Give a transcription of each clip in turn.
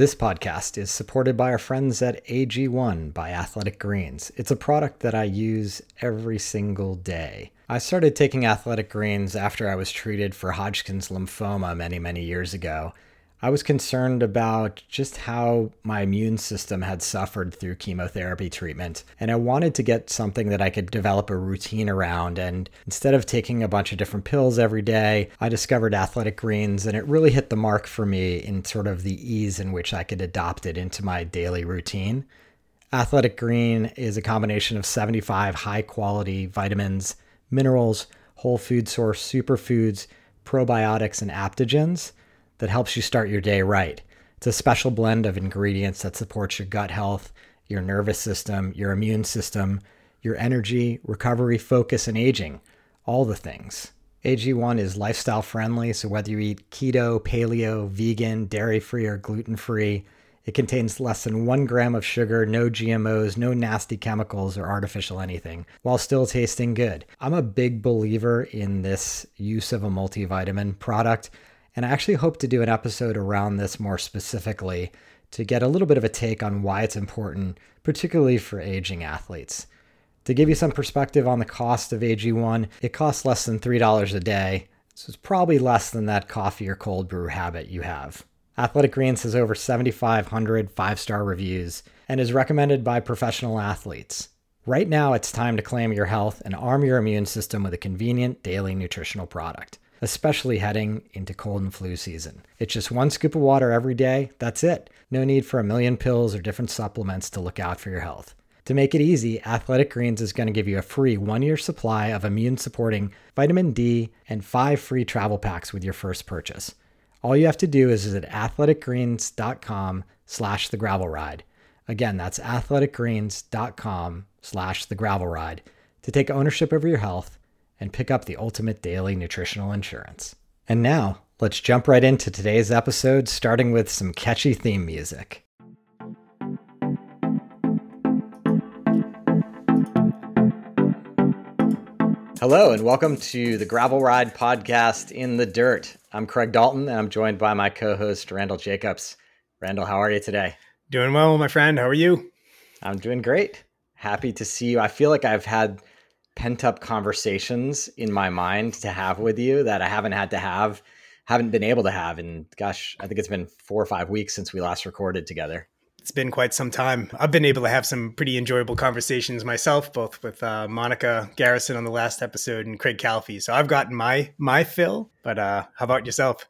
This podcast is supported by our friends at AG1 by Athletic Greens. It's a product that I use every single day. I started taking Athletic Greens after I was treated for Hodgkin's lymphoma many, many years ago. I was concerned about just how my immune system had suffered through chemotherapy treatment, and I wanted to get something that I could develop a routine around. And instead of taking a bunch of different pills every day, I discovered Athletic Greens, and it really hit the mark for me in sort of the ease in which I could adopt it into my daily routine. Athletic Green is a combination of 75 high quality vitamins, minerals, whole food source superfoods, probiotics, and adaptogens that helps you start your day right. It's a special blend of ingredients that supports your gut health, your nervous system, your immune system, your energy, recovery, focus, and aging. All the things. AG1 is lifestyle friendly, so whether you eat keto, paleo, vegan, dairy free, or gluten free, it contains less than one gram of sugar, no GMOs, no nasty chemicals or artificial anything, while still tasting good. I'm a big believer in this use of a multivitamin product. And I actually hope to do an episode around this more specifically to get a little bit of a take on why it's important, particularly for aging athletes. To give you some perspective on the cost of AG1, it costs less than $3 a day, so it's probably less than that coffee or cold brew habit you have. Athletic Greens has over 7,500 five star reviews and is recommended by professional athletes. Right now, it's time to claim your health and arm your immune system with a convenient daily nutritional product especially heading into cold and flu season. It's just one scoop of water every day. That's it. No need for a million pills or different supplements to look out for your health. To make it easy, Athletic Greens is going to give you a free one year supply of immune supporting vitamin D and five free travel packs with your first purchase. All you have to do is visit athleticgreens.com slash the gravel ride. Again, that's athleticgreens.com slash the gravel ride to take ownership over your health and pick up the ultimate daily nutritional insurance. And now, let's jump right into today's episode, starting with some catchy theme music. Hello, and welcome to the Gravel Ride podcast in the dirt. I'm Craig Dalton, and I'm joined by my co host, Randall Jacobs. Randall, how are you today? Doing well, my friend. How are you? I'm doing great. Happy to see you. I feel like I've had pent up conversations in my mind to have with you that I haven't had to have, haven't been able to have. And gosh, I think it's been four or five weeks since we last recorded together. It's been quite some time. I've been able to have some pretty enjoyable conversations myself, both with uh, Monica Garrison on the last episode and Craig Calfee. So I've gotten my my fill. But uh, how about yourself?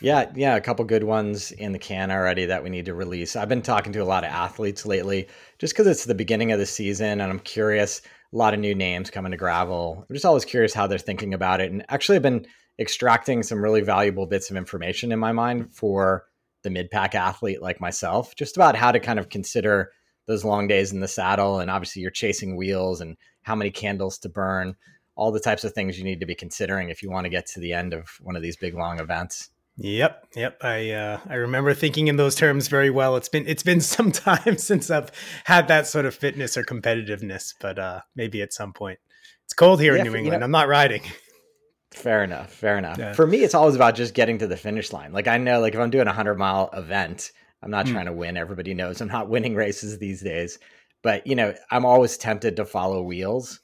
Yeah, yeah, a couple good ones in the can already that we need to release. I've been talking to a lot of athletes lately, just because it's the beginning of the season, and I'm curious a lot of new names coming to gravel. I'm just always curious how they're thinking about it. And actually, I've been extracting some really valuable bits of information in my mind for the mid pack athlete like myself, just about how to kind of consider those long days in the saddle. And obviously, you're chasing wheels and how many candles to burn, all the types of things you need to be considering if you want to get to the end of one of these big long events. Yep, yep. I uh, I remember thinking in those terms very well. It's been it's been some time since I've had that sort of fitness or competitiveness, but uh, maybe at some point. It's cold here yeah, in New England. You know, I'm not riding. Fair enough. Fair enough. Yeah. For me, it's always about just getting to the finish line. Like I know, like if I'm doing a hundred mile event, I'm not mm. trying to win. Everybody knows I'm not winning races these days. But you know, I'm always tempted to follow wheels,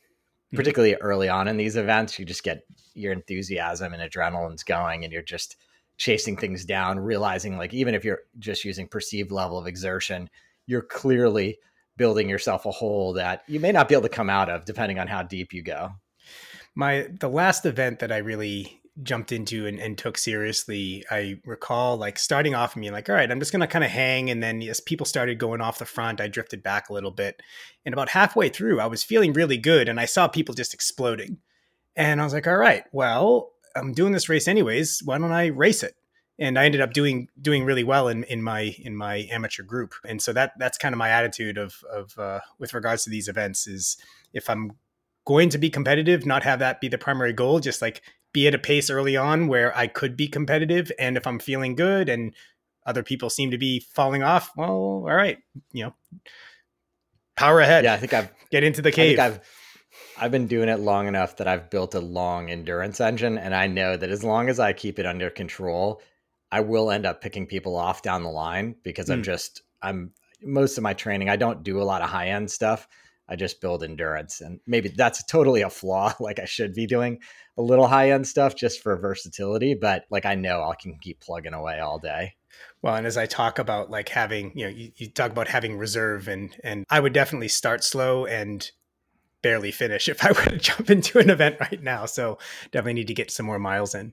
hmm. particularly mm. early on in these events. You just get your enthusiasm and adrenaline's going, and you're just chasing things down, realizing like even if you're just using perceived level of exertion, you're clearly building yourself a hole that you may not be able to come out of depending on how deep you go. My the last event that I really jumped into and, and took seriously, I recall like starting off and being like, all right, I'm just gonna kind of hang. And then as people started going off the front, I drifted back a little bit. And about halfway through, I was feeling really good and I saw people just exploding. And I was like, all right, well, I'm doing this race anyways. Why don't I race it? And I ended up doing doing really well in, in my in my amateur group. And so that that's kind of my attitude of of uh, with regards to these events is if I'm going to be competitive, not have that be the primary goal, just like be at a pace early on where I could be competitive. And if I'm feeling good and other people seem to be falling off, well, all right, you know, power ahead. Yeah, I think I've get into the cave. I've been doing it long enough that I've built a long endurance engine, and I know that as long as I keep it under control, I will end up picking people off down the line because Mm. I'm just I'm most of my training I don't do a lot of high end stuff. I just build endurance and maybe that's totally a flaw like I should be doing a little high end stuff just for versatility, but like I know I can keep plugging away all day. Well, and as I talk about like having, you know, you, you talk about having reserve and and I would definitely start slow and barely finish if I were to jump into an event right now. So definitely need to get some more miles in.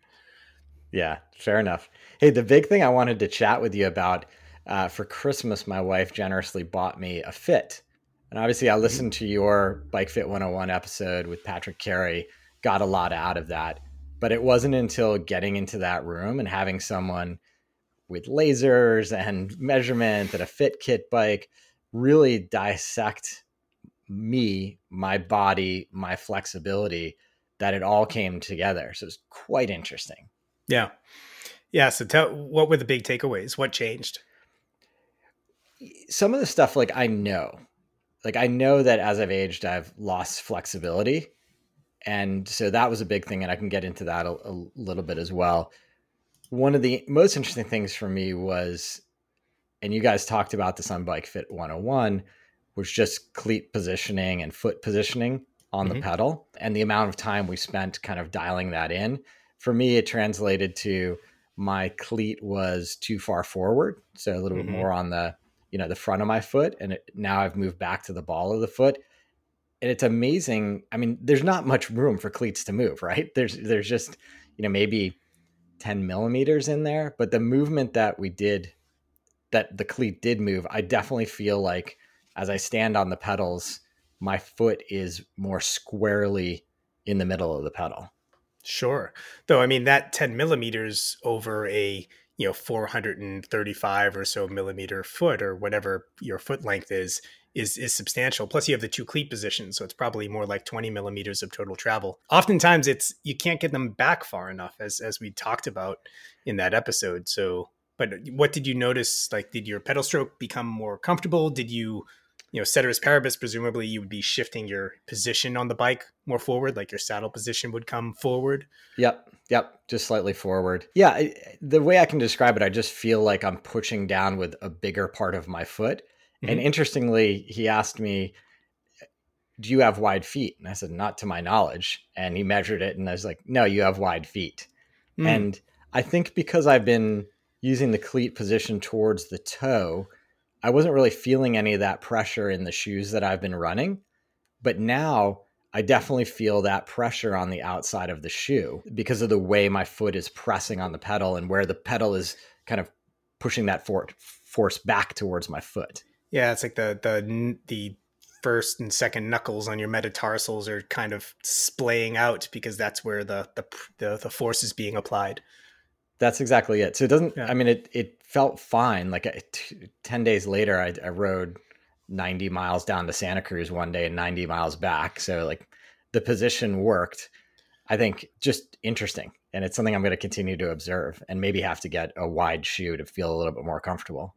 Yeah, fair enough. Hey, the big thing I wanted to chat with you about uh, for Christmas, my wife generously bought me a Fit. And obviously, I listened to your Bike Fit 101 episode with Patrick Carey, got a lot out of that. But it wasn't until getting into that room and having someone with lasers and measurement and a fit kit bike really dissect me, my body, my flexibility that it all came together. So it's quite interesting. Yeah. Yeah. So tell what were the big takeaways? What changed? some of the stuff like I know, like I know that as I've aged, I've lost flexibility, and so that was a big thing, and I can get into that a, a little bit as well. One of the most interesting things for me was, and you guys talked about this on Bike Fit 101, was just cleat positioning and foot positioning on Mhm. the pedal, and the amount of time we spent kind of dialing that in. For me, it translated to my cleat was too far forward, so a little Mhm. bit more on the you know the front of my foot and it, now i've moved back to the ball of the foot and it's amazing i mean there's not much room for cleats to move right there's there's just you know maybe 10 millimeters in there but the movement that we did that the cleat did move i definitely feel like as i stand on the pedals my foot is more squarely in the middle of the pedal Sure. Though, I mean, that 10 millimeters over a, you know, 435 or so millimeter foot or whatever your foot length is, is, is substantial. Plus you have the two cleat positions. So it's probably more like 20 millimeters of total travel. Oftentimes it's, you can't get them back far enough as, as we talked about in that episode. So, but what did you notice? Like, did your pedal stroke become more comfortable? Did you, you know, ceteris paribus, presumably you would be shifting your position on the bike more forward, like your saddle position would come forward. Yep. Yep. Just slightly forward. Yeah. I, the way I can describe it, I just feel like I'm pushing down with a bigger part of my foot. And Mhm. interestingly, he asked me, Do you have wide feet? And I said, Not to my knowledge. And he measured it and I was like, No, you have wide feet. Mm. And I think because I've been using the cleat position towards the toe, I wasn't really feeling any of that pressure in the shoes that I've been running. But now I definitely feel that pressure on the outside of the shoe because of the way my foot is pressing on the pedal and where the pedal is kind of pushing that for- force back towards my foot. Yeah, it's like the the the first and second knuckles on your metatarsals are kind of splaying out because that's where the the the, the force is being applied. That's exactly it. So it doesn't. Yeah. I mean, it it felt fine. Like I- t- ten days later, I, I rode ninety miles down to Santa Cruz one day and ninety miles back. So like the position worked. I think just interesting, and it's something I'm going to continue to observe, and maybe have to get a wide shoe to feel a little bit more comfortable.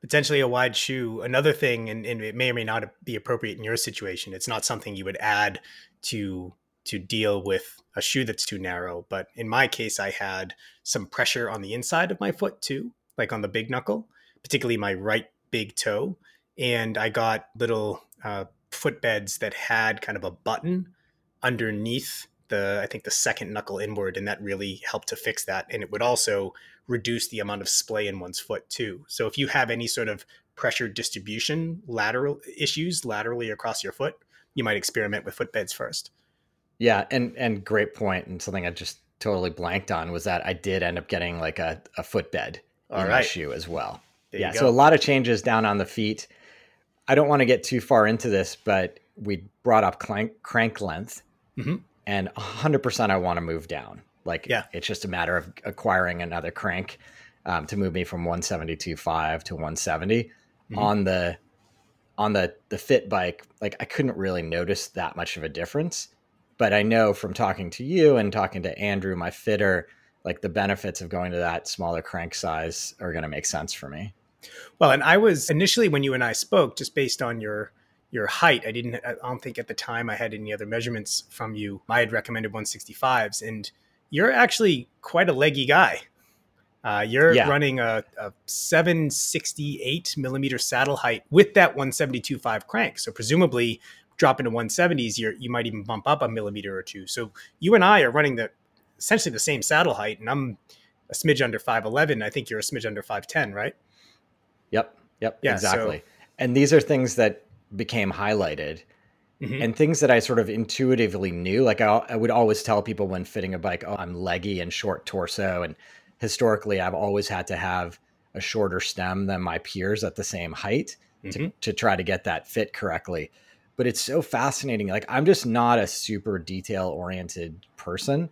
Potentially a wide shoe. Another thing, and, and it may or may not be appropriate in your situation. It's not something you would add to to deal with a shoe that's too narrow. But in my case, I had some pressure on the inside of my foot too, like on the big knuckle, particularly my right big toe. And I got little uh, footbeds that had kind of a button underneath the, I think the second knuckle inward. And that really helped to fix that. And it would also reduce the amount of splay in one's foot too. So if you have any sort of pressure distribution lateral issues laterally across your foot, you might experiment with footbeds first. Yeah, and and great point, and something I just totally blanked on was that I did end up getting like a, a footbed All in my shoe as well. There yeah, so a lot of changes down on the feet. I don't want to get too far into this, but we brought up clank, crank length, Mhm. and 100% I want to move down. Like, Yeah. it's just a matter of acquiring another crank um, to move me from 172.5 to 170 Mhm. on the on the the fit bike. Like, I couldn't really notice that much of a difference, but I know from talking to you and talking to Andrew, my fitter, like the benefits of going to that smaller crank size are going to make sense for me. Well, and I was initially when you and I spoke, just based on your your height, I didn't. I don't think at the time I had any other measurements from you. I had recommended 165s, and you're actually quite a leggy guy. Uh, you're yeah. running a, a 768 millimeter saddle height with that 172.5 crank. So presumably, drop into 170s, you you might even bump up a millimeter or two. So you and I are running the essentially the same saddle height, and I'm a smidge under 5'11. I think you're a smidge under 5'10, right? Yep. Yep. Yeah, exactly. So, and these are things that became highlighted mm-hmm. and things that I sort of intuitively knew. Like I, I would always tell people when fitting a bike, oh, I'm leggy and short torso. And historically, I've always had to have a shorter stem than my peers at the same height mm-hmm. to, to try to get that fit correctly. But it's so fascinating. Like I'm just not a super detail oriented person.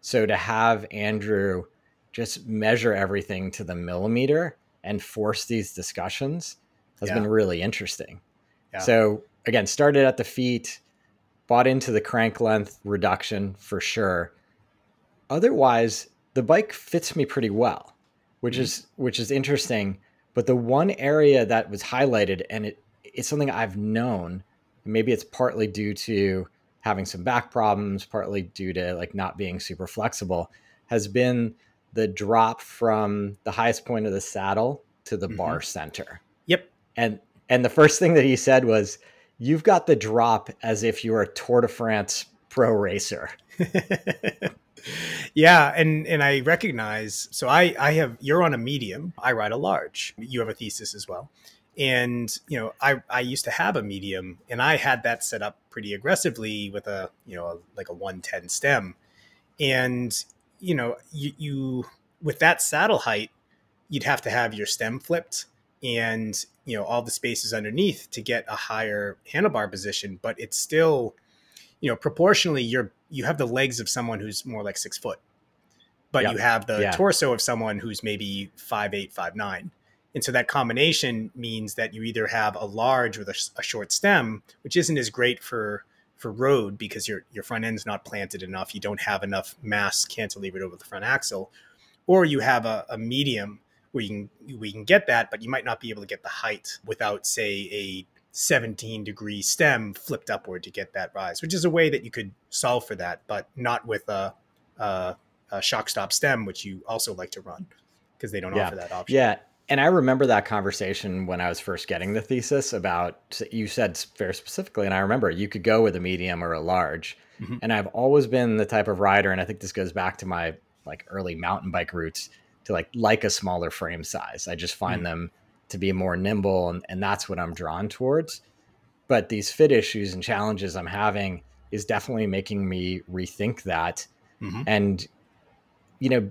So to have Andrew just measure everything to the millimeter and force these discussions has yeah. been really interesting. Yeah. So again, started at the feet, bought into the crank length reduction for sure. Otherwise, the bike fits me pretty well, which mm-hmm. is which is interesting. But the one area that was highlighted, and it it's something I've known, maybe it's partly due to having some back problems, partly due to like not being super flexible, has been the drop from the highest point of the saddle to the mm-hmm. bar center. Yep. And and the first thing that he said was, "You've got the drop as if you're a Tour de France pro racer." yeah, and and I recognize. So I I have you're on a medium. I ride a large. You have a thesis as well. And you know, I I used to have a medium, and I had that set up pretty aggressively with a you know a, like a 110 stem, and you know you, you with that saddle height, you'd have to have your stem flipped and you know all the spaces underneath to get a higher handlebar position but it's still you know proportionally you're you have the legs of someone who's more like six foot but yep. you have the yeah. torso of someone who's maybe five eight five nine and so that combination means that you either have a large with a, a short stem which isn't as great for for road because your your front end's not planted enough you don't have enough mass cantilevered over the front axle or you have a, a medium where you can we can get that, but you might not be able to get the height without, say, a 17 degree stem flipped upward to get that rise, which is a way that you could solve for that, but not with a, a, a shock stop stem, which you also like to run because they don't yeah. offer that option. Yeah. And I remember that conversation when I was first getting the thesis about you said very specifically, and I remember you could go with a medium or a large. Mm-hmm. And I've always been the type of rider, and I think this goes back to my like early mountain bike roots to like like a smaller frame size. I just find mm. them to be more nimble and, and that's what I'm drawn towards. But these fit issues and challenges I'm having is definitely making me rethink that. Mm-hmm. And you know,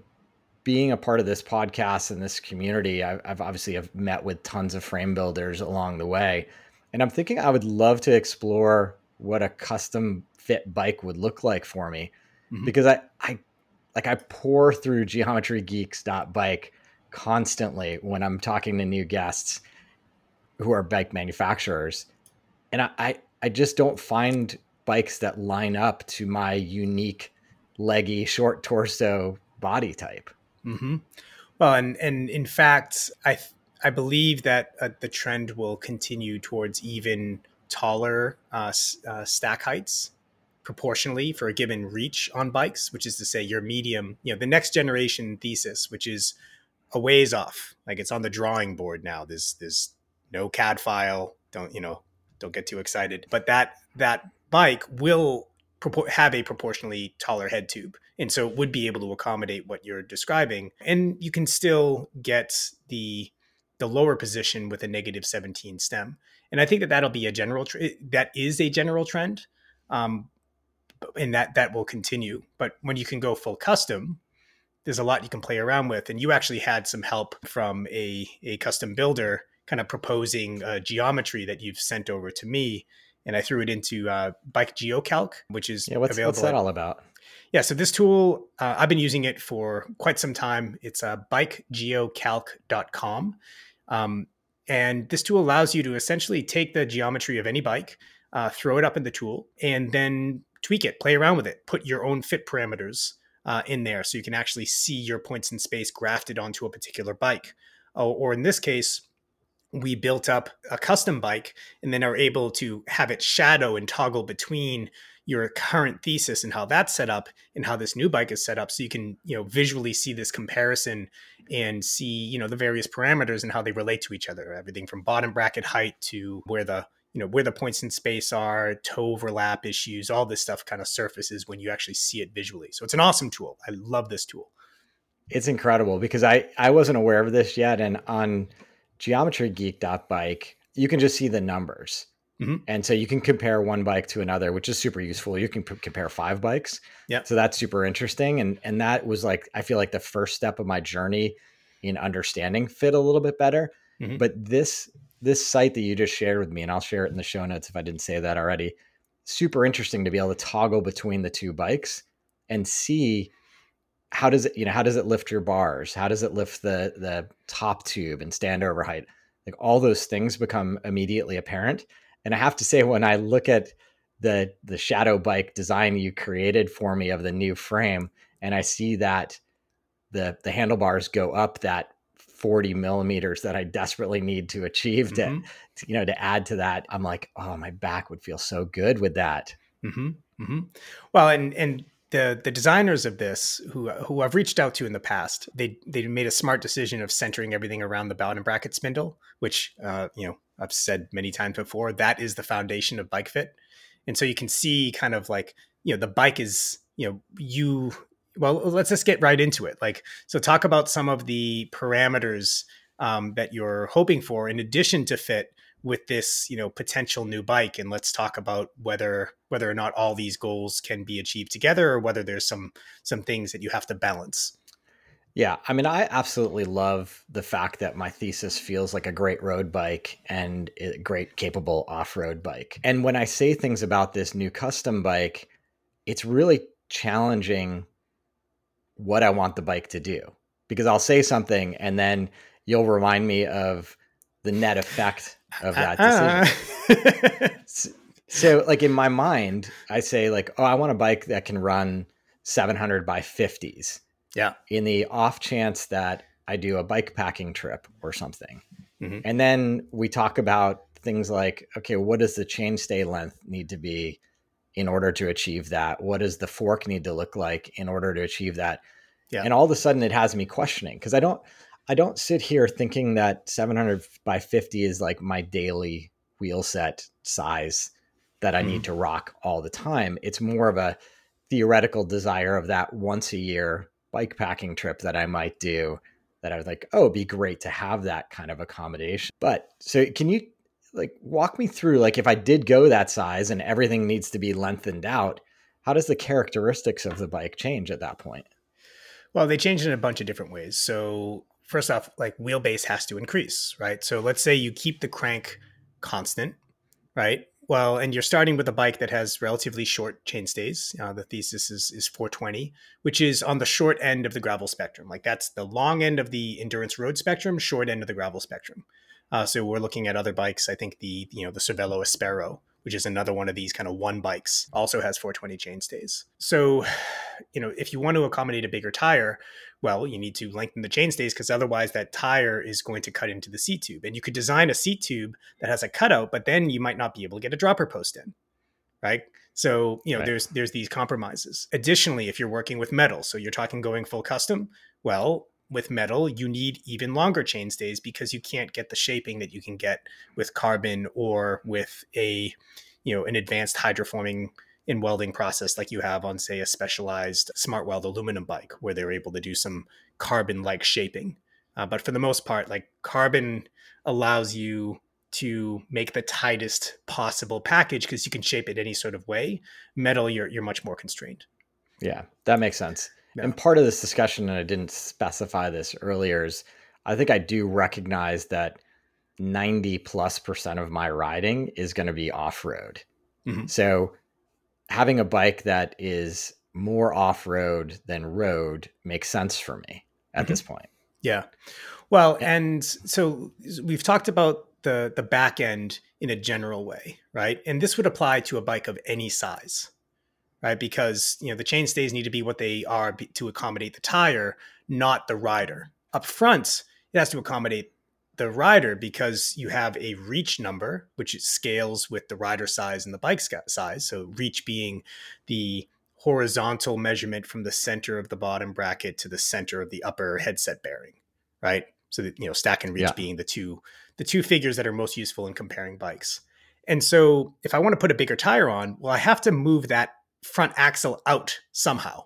being a part of this podcast and this community, I, I've obviously have met with tons of frame builders along the way, and I'm thinking I would love to explore what a custom fit bike would look like for me, mm-hmm. because I I like I pour through geometrygeeks.bike constantly when I'm talking to new guests who are bike manufacturers. And I, I, I just don't find bikes that line up to my unique leggy short torso body type. Mm-hmm. Well, and, and in fact, I, I believe that uh, the trend will continue towards even taller uh, uh, stack heights proportionally for a given reach on bikes, which is to say your medium, you know, the next generation thesis, which is a ways off. Like it's on the drawing board now. There's there's no CAD file. Don't you know? Don't get too excited. But that that bike will have a proportionally taller head tube, and so it would be able to accommodate what you're describing. And you can still get the the lower position with a negative 17 stem. And I think that that'll be a general tr- that is a general trend. Um, and that that will continue. But when you can go full custom, there's a lot you can play around with. And you actually had some help from a a custom builder, kind of proposing a geometry that you've sent over to me, and I threw it into uh, Bike GeoCalc, which is yeah. What's, what's that at, all about? Yeah, so this tool, uh, I've been using it for quite some time. It's uh, bikegeocalc.com. Um, and this tool allows you to essentially take the geometry of any bike, uh, throw it up in the tool, and then tweak it, play around with it, put your own fit parameters uh, in there so you can actually see your points in space grafted onto a particular bike. Oh, or in this case, we built up a custom bike and then are able to have it shadow and toggle between your current thesis and how that's set up and how this new bike is set up so you can you know visually see this comparison and see you know the various parameters and how they relate to each other everything from bottom bracket height to where the you know where the points in space are toe overlap issues all this stuff kind of surfaces when you actually see it visually. So it's an awesome tool. I love this tool. It's incredible because i i wasn't aware of this yet and on geometry geek bike you can just see the numbers mm-hmm. and so you can compare one bike to another which is super useful you can p- compare five bikes yeah so that's super interesting and and that was like i feel like the first step of my journey in understanding fit a little bit better mm-hmm. but this this site that you just shared with me, and I'll share it in the show notes if I didn't say that already. Super interesting to be able to toggle between the two bikes and see how does it, you know, how does it lift your bars? How does it lift the the top tube and stand over height? Like all those things become immediately apparent. And I have to say, when I look at the the shadow bike design you created for me of the new frame, and I see that the the handlebars go up that 40 millimeters that I desperately need to achieve to, mm-hmm. to, you know, to add to that. I'm like, oh, my back would feel so good with that. Mm-hmm. Mm-hmm. Well, and, and the, the designers of this who, who I've reached out to in the past, they, they made a smart decision of centering everything around the bottom bracket spindle, which, uh, you know, I've said many times before, that is the foundation of bike fit. And so you can see kind of like, you know, the bike is, you know, you well, let's just get right into it. Like, so talk about some of the parameters um, that you're hoping for in addition to fit with this, you know, potential new bike, and let's talk about whether whether or not all these goals can be achieved together, or whether there's some some things that you have to balance. Yeah, I mean, I absolutely love the fact that my thesis feels like a great road bike and a great capable off road bike. And when I say things about this new custom bike, it's really challenging what I want the bike to do because I'll say something and then you'll remind me of the net effect of that decision. so, so, like in my mind, I say like, oh, I want a bike that can run 700 by 50s. Yeah. In the off chance that I do a bike packing trip or something. Mm-hmm. And then we talk about things like, okay, what does the chainstay length need to be? in order to achieve that? What does the fork need to look like in order to achieve that? Yeah. And all of a sudden it has me questioning because I don't I don't sit here thinking that 700 by 50 is like my daily wheel set size that I mm. need mm-hmm. to rock all the time. It's more of a theoretical desire of that once a year bike packing trip that I might do that I was like, oh, it'd be great to have that kind of accommodation. But so can you like walk me through like if I did go that size and everything needs to be lengthened out, how does the characteristics of the bike change at that point? Well, they change in a bunch of different ways. So first off, like wheelbase has to increase, right? So let's say you keep the crank constant, right? Well, and you're starting with a bike that has relatively short chainstays. Uh, the thesis is, is 420, which is on the short end of the gravel spectrum. Like that's the long end of the endurance road spectrum, short end of the gravel spectrum. Uh, so we're looking at other bikes. I think the you know the Cervelo Aspero, which is another one of these kind of one bikes, also has 420 chainstays. So, you know, if you want to accommodate a bigger tire, well, you need to lengthen the chainstays because otherwise that tire is going to cut into the seat tube. And you could design a seat tube that has a cutout, but then you might not be able to get a dropper post in, right? So, you know, right. there's there's these compromises. Additionally, if you're working with metal, so you're talking going full custom, well, with metal, you need even longer chainstays because you can't get the shaping that you can get with carbon or with a, you know, an advanced hydroforming in welding process like you have on, say, a specialized smart weld aluminum bike where they're able to do some carbon like shaping. Uh, but for the most part, like carbon allows you to make the tightest possible package because you can shape it any sort of way. Metal, you're you're much more constrained. Yeah, that makes sense. Yeah. And part of this discussion, and I didn't specify this earlier, is I think I do recognize that 90 plus percent of my riding is going to be off road. Mm-hmm. So having a bike that is more off road than road makes sense for me at mm-hmm. this point. Yeah. Well, and so we've talked about the the back end in a general way, right? And this would apply to a bike of any size right? Because you know the chainstays need to be what they are to accommodate the tire, not the rider. Up front, it has to accommodate the rider because you have a reach number, which scales with the rider size and the bike size. So reach being the horizontal measurement from the center of the bottom bracket to the center of the upper headset bearing, right? So that you know stack and reach yeah. being the two the two figures that are most useful in comparing bikes. And so if I want to put a bigger tire on, well, I have to move that front axle out somehow.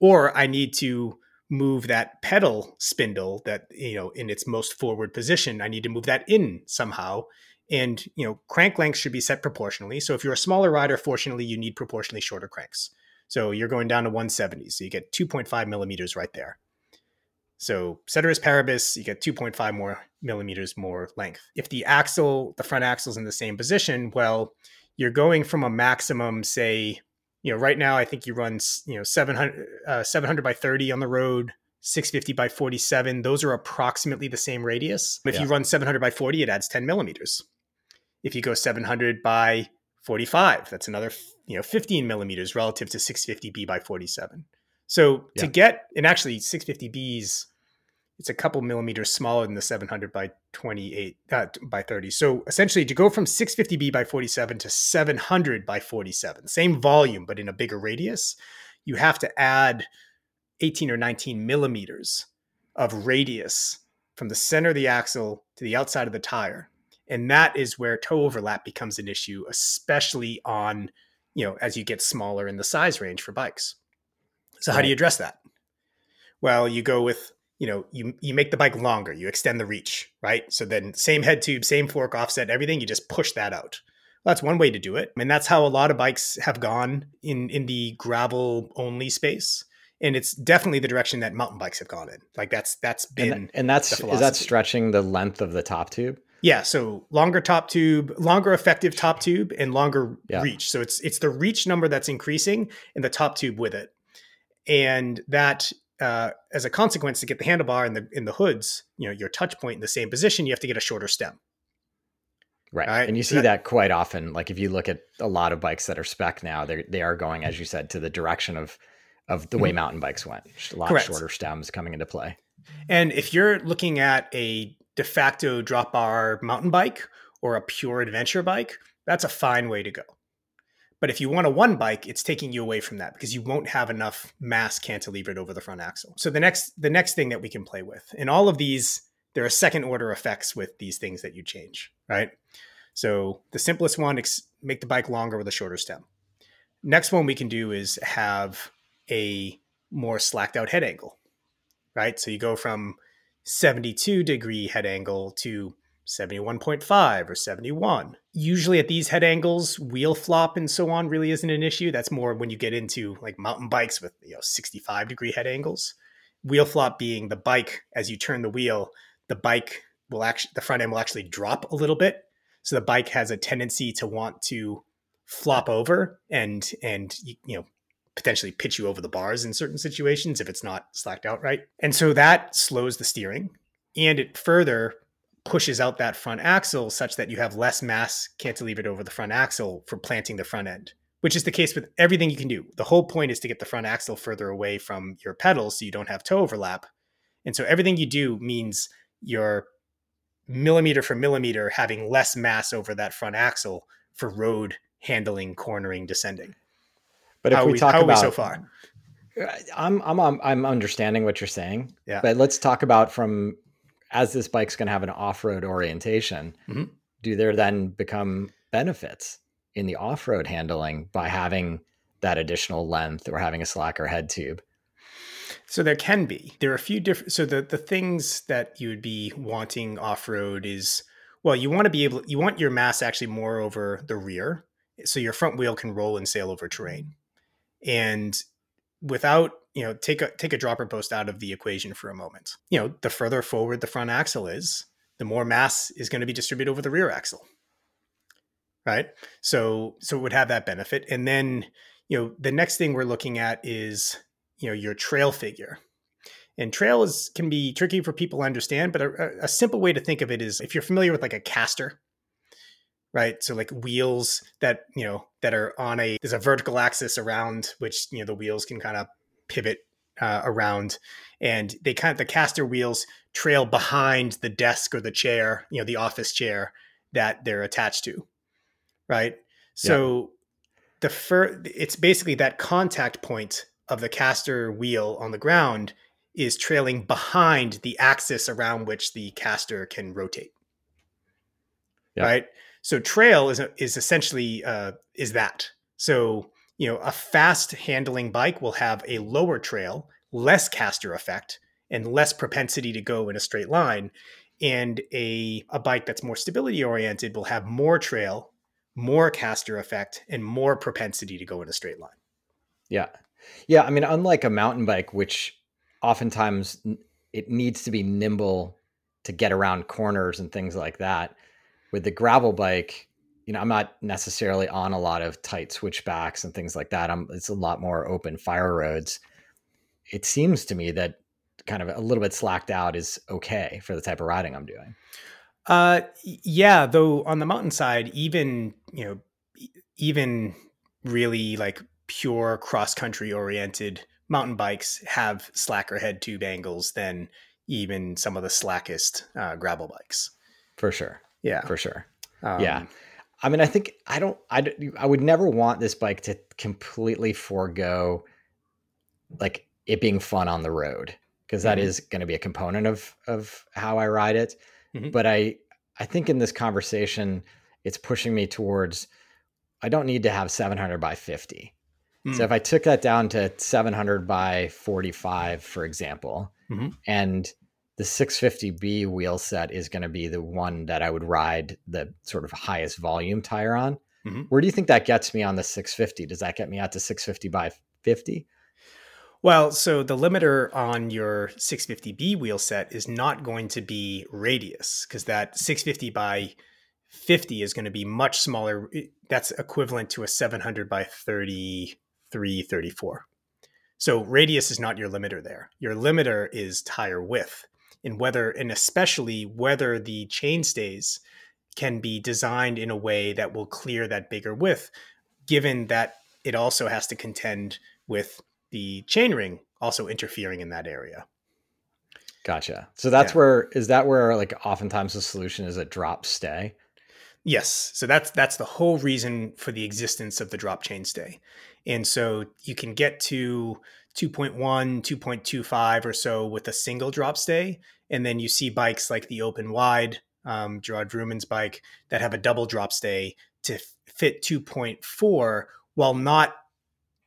Or I need to move that pedal spindle that you know in its most forward position i need to move that in somehow. And you know crank length should be set proportionally. So if you're a smaller rider fortunately you need proportionally shorter cranks. So you're going down to 170 so you get 2.5 millimeters right there. So ceteris paribus you get 2.5 more millimeters more length. If the axle the front axle is in the same position well you're going from a maximum say you know, right now I think you run, you know, 700, uh, 700 by 30 on the road, 650 by 47. Those are approximately the same radius. If yeah. you run 700 by 40, it adds 10 millimeters. If you go 700 by 45, that's another, you know, 15 millimeters relative to 650B by 47. So yeah. to get, and actually 650Bs it's a couple millimeters smaller than the 700 by 28 uh, by 30. So essentially, to go from 650B by 47 to 700 by 47, same volume but in a bigger radius, you have to add 18 or 19 millimeters of radius from the center of the axle to the outside of the tire, and that is where toe overlap becomes an issue, especially on you know as you get smaller in the size range for bikes. So right. how do you address that? Well, you go with you know you you make the bike longer you extend the reach right? So then same head tube same fork offset everything you just push that out. Well, that's one way to do it. And that's how a lot of bikes have gone in in the gravel only space. And it's definitely the direction that mountain bikes have gone in. Like that's that's been and, and that's is that stretching the length of the top tube? Yeah, so longer top tube, longer effective top tube, and longer yeah. reach. So it's it's the reach number that's increasing, and the top tube with it, and that uh, as a consequence to get the handlebar in the in the hoods, you know, your touch point in the same position, you have to get a shorter stem. Right. right. And you see that, that, quite often. Like if you look at a lot of bikes that are spec now, they they are going, as you said, to the direction of of the way mm-hmm. mountain bikes went. Just a lot Correct. shorter stems coming into play. And if you're looking at a de facto drop bar mountain bike or a pure adventure bike, that's a fine way to go. But if you want a one bike, it's taking you away from that because you won't have enough mass cantilevered over the front axle. So the next the next thing that we can play with, and all of these, there are second order effects with these things that you change, right? So the simplest one, make the bike longer with a shorter stem. Next one we can do is have a more slacked out head angle, right? So you go from 72 degree head angle to 71.5 or 71. Usually at these head angles, wheel flop and so on really isn't an issue. That's more when you get into like mountain bikes with, you know, 65 degree head angles. Wheel flop being the bike as you turn the wheel, the bike will actually the front end will actually drop a little bit. So the bike has a tendency to want to flop over and and you know potentially pitch you over the bars in certain situations if it's not slacked out right. And so that slows the steering and it further pushes out that front axle such that you have less mass cantilevered over the front axle for planting the front end, which is the case with everything you can do. The whole point is to get the front axle further away from your pedals so you don't have toe overlap. And so everything you do means you're millimeter for millimeter having less mass over that front axle for road handling, cornering, descending. But if how we, we talk about so far, uh, I'm I'm I'm understanding what you're saying. Yeah. But let's talk about from as this bike's going to have an off-road orientation, mm-hmm. do there then become benefits in the off-road handling by having that additional length or having a slacker head tube? So there can be. There are a few different. So the the things that you would be wanting off-road is well, you want to be able. You want your mass actually more over the rear, so your front wheel can roll and sail over terrain, and without you know take a take a dropper post out of the equation for a moment. You know the further forward the front axle is the more mass is going to be distributed over the rear axle. Right? So so it would have that benefit. And then you know the next thing we're looking at is you know your trail figure. And trail is can be tricky for people to understand but a, a simple way to think of it is if you're familiar with like a caster right? So like wheels that you know that are on a there's a vertical axis around which you know the wheels can kind of pivot uh, around, and they kind of the caster wheels trail behind the desk or the chair, you know, the office chair that they're attached to, right? So the fir- it's basically that contact point of the caster wheel on the ground is trailing behind the axis around which the caster can rotate. Yeah. Right. So trail is is essentially uh, is that. So you know a fast handling bike will have a lower trail, less caster effect, and less propensity to go in a straight line. And a a bike that's more stability oriented will have more trail, more caster effect, and more propensity to go in a straight line. Yeah. Yeah. I mean, unlike a mountain bike, which oftentimes it needs to be nimble to get around corners and things like that. With the gravel bike, you know, I'm not necessarily on a lot of tight switchbacks and things like that. I'm it's a lot more open fire roads. It seems to me that kind of a little bit slacked out is okay for the type of riding I'm doing. Uh, yeah. Though on the mountainside, even you know, even really like pure cross country oriented mountain bikes have slacker head tube angles than even some of the slackest uh, gravel bikes. For sure. Yeah. For sure. Um, yeah. I mean, I think I don't, I, I would never want this bike to completely forego like it being fun on the road because that Mhm. is going to be a component of, of how I ride it. Mhm. But I, I think in this conversation, it's pushing me towards, I don't need to have 700 by 50. Mm. So if I took that down to 700 by 45, for example, Mhm. and the 650B wheel set is going to be the one that I would ride the sort of highest volume tire on. Mhm. Where do you think that gets me on the 650? Does that get me out to 650 by 50? Well, so the limiter on your 650B wheel set is not going to be radius because that 650 by 50 is going to be much smaller. That's equivalent to a 700 by 33, 34. So radius is not your limiter there. Your limiter is tire width and whether, and especially whether the chainstays can be designed in a way that will clear that bigger width, given that it also has to contend with the chainring also interfering in that area. Gotcha. So that's Yeah. where, is that where like oftentimes the solution is a drop stay? Yes, so that's that's the whole reason for the existence of the drop chain stay. And so you can get to 2.1, 2.25 or so with a single drop stay, and then you see bikes like the Open Wide, um, Gerard Vroomen's bike, that have a double drop stay to fit 2.4 while not,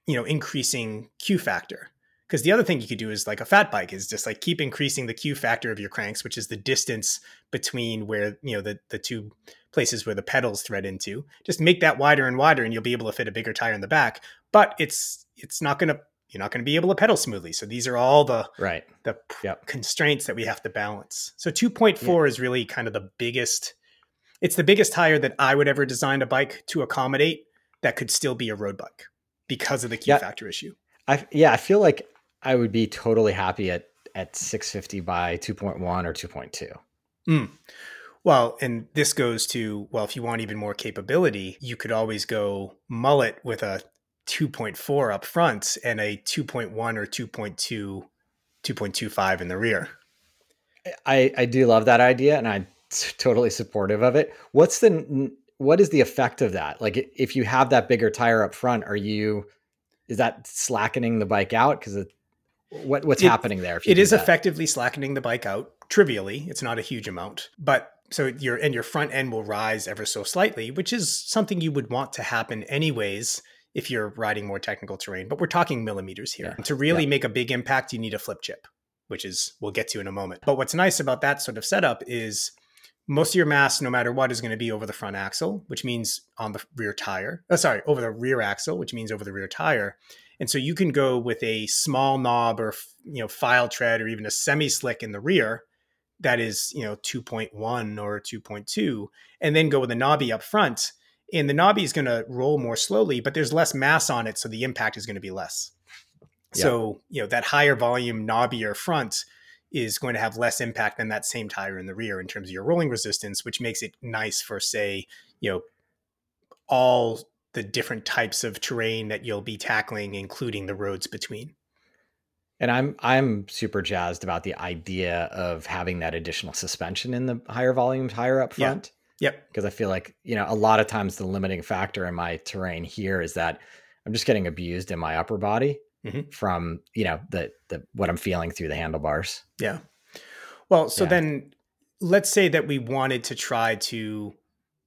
you know, increasing Q factor. Because the other thing you could do is like a fat bike is just like keep increasing the Q factor of your cranks, which is the distance between where you know the the two places where the pedals thread into. Just make that wider and wider, and you'll be able to fit a bigger tire in the back. But it's it's not gonna you're not gonna be able to pedal smoothly. So these are all the Right. the Yep. constraints that we have to balance. So 2.4 is really kind of the biggest. It's the biggest tire that I would ever design a bike to accommodate that could still be a road bike because of the Q Yeah. factor issue. I, yeah, I feel like I would be totally happy at, at 650 by 2.1 or 2.2. Mm. Well, and this goes to well, if you want even more capability, you could always go mullet with a 2.4 up front and a 2.1 or 2.2, 2.25 in the rear. I, I do love that idea and I'm totally supportive of it. What's the what is the effect of that? Like if you have that bigger tire up front, are you is that slackening the bike out because it what what's It- happening there? if you It that? effectively slackening the bike out trivially. It's not a huge amount, but so your and your front end will rise ever so slightly, which is something you would want to happen anyways if you're riding more technical terrain. But we're talking millimeters here. Yeah. To really Yeah. make a big impact, you need a flip chip, which is we'll get to in a moment. But what's nice about that sort of setup is most of your mass, no matter what, is going to be over the front axle, which means on the rear tire. Oh, sorry, over the rear axle, which means over the rear tire. And so you can go with a small knob or you know file tread or even a semi slick in the rear that is you know 2.1 or 2.2 and then go with a knobby up front and the knobby is going to roll more slowly but there's less mass on it so the impact is going to be less Yeah. so you know that higher volume knobbier front is going to have less impact than that same tire in the rear in terms of your rolling resistance which makes it nice for say you know all the different types of terrain that you'll be tackling including the roads between And I'm I'm super jazzed about the idea of having that additional suspension in the higher volumes higher up Yeah. Yep. Because I feel like, you know, a lot of times the limiting factor in my terrain here is that I'm just getting abused in my upper body Mhm. from, you know, the the what I'm feeling through the handlebars. Yeah. Well, so Yeah. then let's say that we wanted to try to,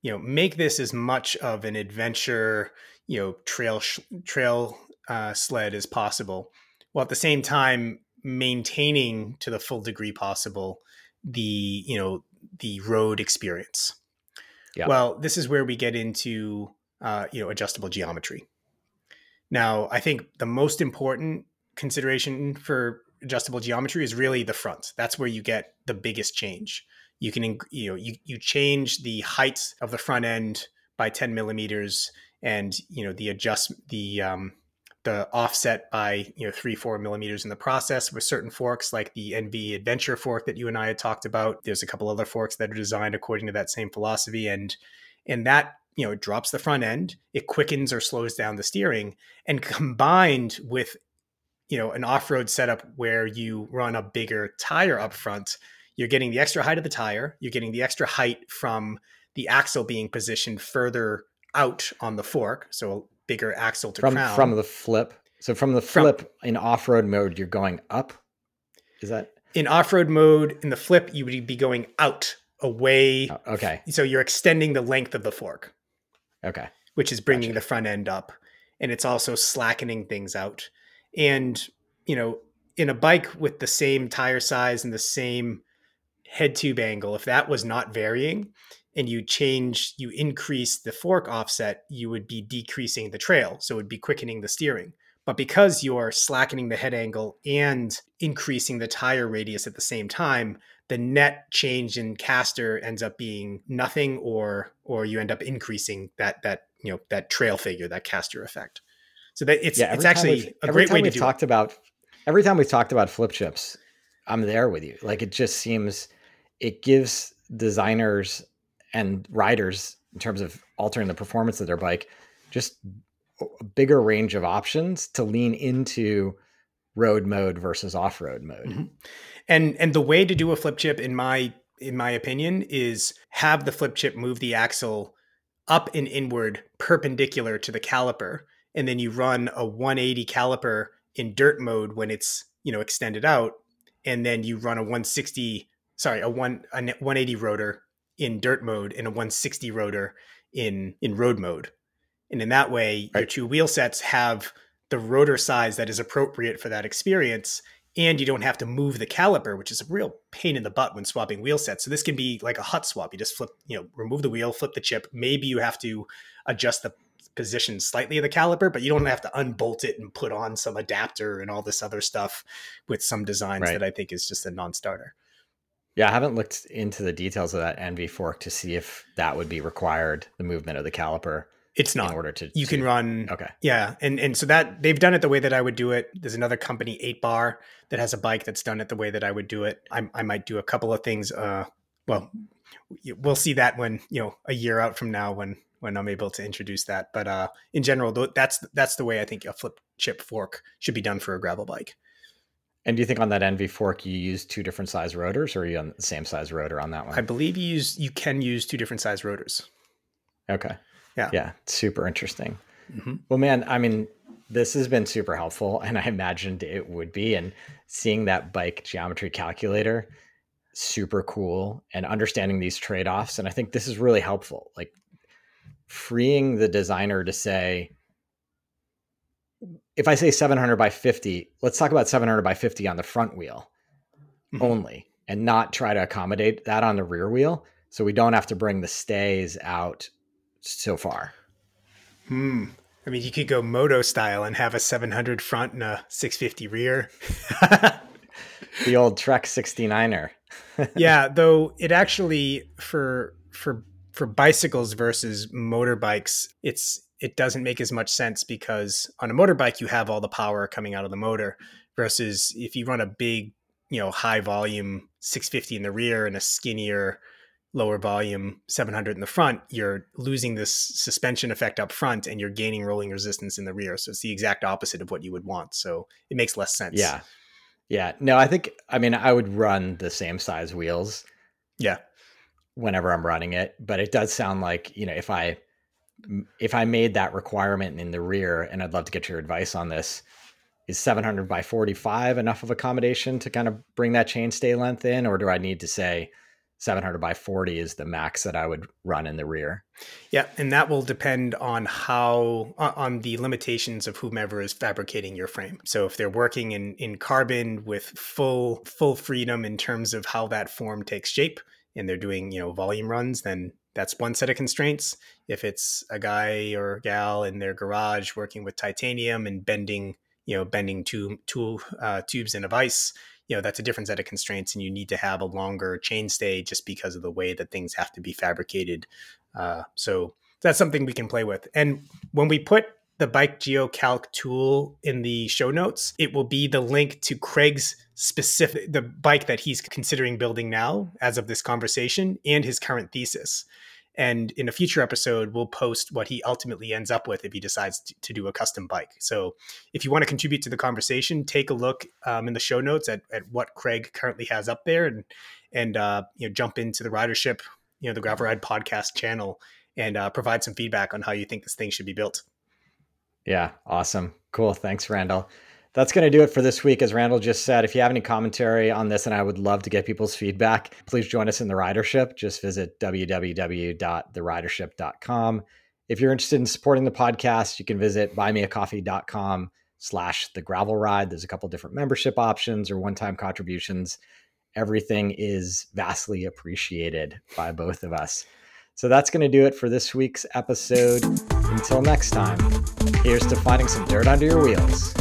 you know, make this as much of an adventure, you know, trail sh- trail uh, sled as possible, while at the same time maintaining to the full degree possible the, you know, the road experience. Yeah. Well, this is where we get into, uh, you know, adjustable geometry. Now, I think the most important consideration for adjustable geometry is really the front. That's where you get the biggest change. You can, you know, you, you change the height of the front end by 10 millimeters and, you know, the adjust, the, um, the offset by, you know, three, four millimeters in the process with certain forks like the ENVE adventure fork that you and I had talked about. There's a couple other forks that are designed according to that same philosophy. And, and that, you know, drops the front end, it quickens or slows down the steering and combined with you know an off-road setup where you run a bigger tire up front you're getting the extra height of the tire you're getting the extra height from the axle being positioned further out on the fork so bigger axle to From crown from the flip. So from the From- flip in off-road mode, you're going up. Is that in off-road mode in the flip you would be going out away oh, okay? so you're extending the length of the fork Okay. which is bringing Gotcha. the front end up and it's also slackening things out and you know in a bike with the same tire size and the same head tube angle if that was not varying and you change you increase the fork offset you would be decreasing the trail so it would be quickening the steering. But because you're slackening the head angle and increasing the tire radius at the same time the net change in caster ends up being nothing or or you end up increasing that that you know that trail figure that caster effect. So that it's Yeah, it's actually a great way to do talked about every time we've talked about flip chips, I'm there with you. Like it just seems it gives designers and riders in terms of altering the performance of their bike just a bigger range of options to lean into road mode versus off-road mode. Mhm. and and the way to do a flip chip in my in my opinion is have the flip chip move the axle up and inward perpendicular to the caliper and then you run a 180 caliper in dirt mode when it's you know extended out and then you run a 160 sorry a one a 180 rotor in dirt mode and a 160 rotor in in road mode and in that way your two wheel sets have the rotor size that is appropriate for that experience and you don't have to move the caliper, which is a real pain in the butt when swapping wheel sets. So this can be like a hut swap. You just flip, you know, remove the wheel, flip the chip. Maybe you have to adjust the position slightly of the caliper, but you don't have to unbolt it and put on some adapter and all this other stuff with some designs Right. that I think is just a non-starter. Yeah, I haven't looked into the details of that ENVE fork to see if that would be required, the movement of the caliper It's not in order to You can run Okay. Yeah, and and so that they've done it the way that I would do it. There's another company, Eight Bar, that has a bike that's done it the way that I would do it. I, I might do a couple of things. Uh, well, we'll see that when you know a year out from now when when I'm able to introduce that. But uh, in general, that's that's the way I think a flip chip fork should be done for a gravel bike. And do you think on that ENVE fork you use two different size rotors or are you on the same size rotor on that one? I believe you use you can use two different size rotors. Okay. Yeah. Yeah. Super interesting. Mhm. Well, man, I mean, this has been super helpful, and I imagined it would be. And seeing that bike geometry calculator, super cool, and understanding these trade offs. And I think this is really helpful. Like freeing the designer to say, if I say 700 by 50, let's talk about 700 by 50 on the front wheel Mhm. only and not try to accommodate that on the rear wheel. So we don't have to bring the stays out so far. Hmm. I mean, you could go moto style and have a 700 front and a 650 rear. The old Trek 69er. yeah, though it actually for for for bicycles versus motorbikes, it's it doesn't make as much sense because on a motorbike you have all the power coming out of the motor versus if you run a big, you know, high volume 650 in the rear and a skinnier lower volume 700 in the front, you're losing this suspension effect up front and you're gaining rolling resistance in the rear. So it's the exact opposite of what you would want. So it makes less sense. Yeah. Yeah. No, I think I mean I would run the same size wheels. Yeah. Whenever I'm running it, but it does sound like, you know, if I if I made that requirement in the rear and I'd love to get your advice on this, is 700 by 45 enough of accommodation to kind of bring that chainstay length in or do I need to say 700 by 40 is the max that I would run in the rear. Yeah, and that will depend on how on the limitations of whomever is fabricating your frame. So if they're working in in carbon with full full freedom in terms of how that form takes shape and they're doing, you know, volume runs, then that's one set of constraints. If it's a guy or gal in their garage working with titanium and bending, you know, bending two tool uh, tubes in a vise, you know that's a different set of constraints and you need to have a longer chainstay just because of the way that things have to be fabricated. Uh, so that's something we can play with. And when we put the bike geocalc tool in the show notes it will be the link to craig's specific the bike that he's considering building now as of this conversation and his current thesis and in a future episode, we'll post what he ultimately ends up with if he decides to, do a custom bike. So if you want to contribute to the conversation, take a look um, in the show notes at, at what Craig currently has up there and, and uh, you know, jump into the ridership, you know, the Gravel Ride podcast channel and uh, provide some feedback on how you think this thing should be built. Yeah, awesome. Cool. Thanks, Randall that's going to do it for this week. As Randall just said, if you have any commentary on this, and I would love to get people's feedback, please join us in the ridership. Just visit www.theridership.com. If you're interested in supporting the podcast, you can visit buymeacoffee.com slash the gravel ride. There's a couple different membership options or one-time contributions. Everything is vastly appreciated by both of us. So that's going to do it for this week's episode. Until next time, here's to finding some dirt under your wheels.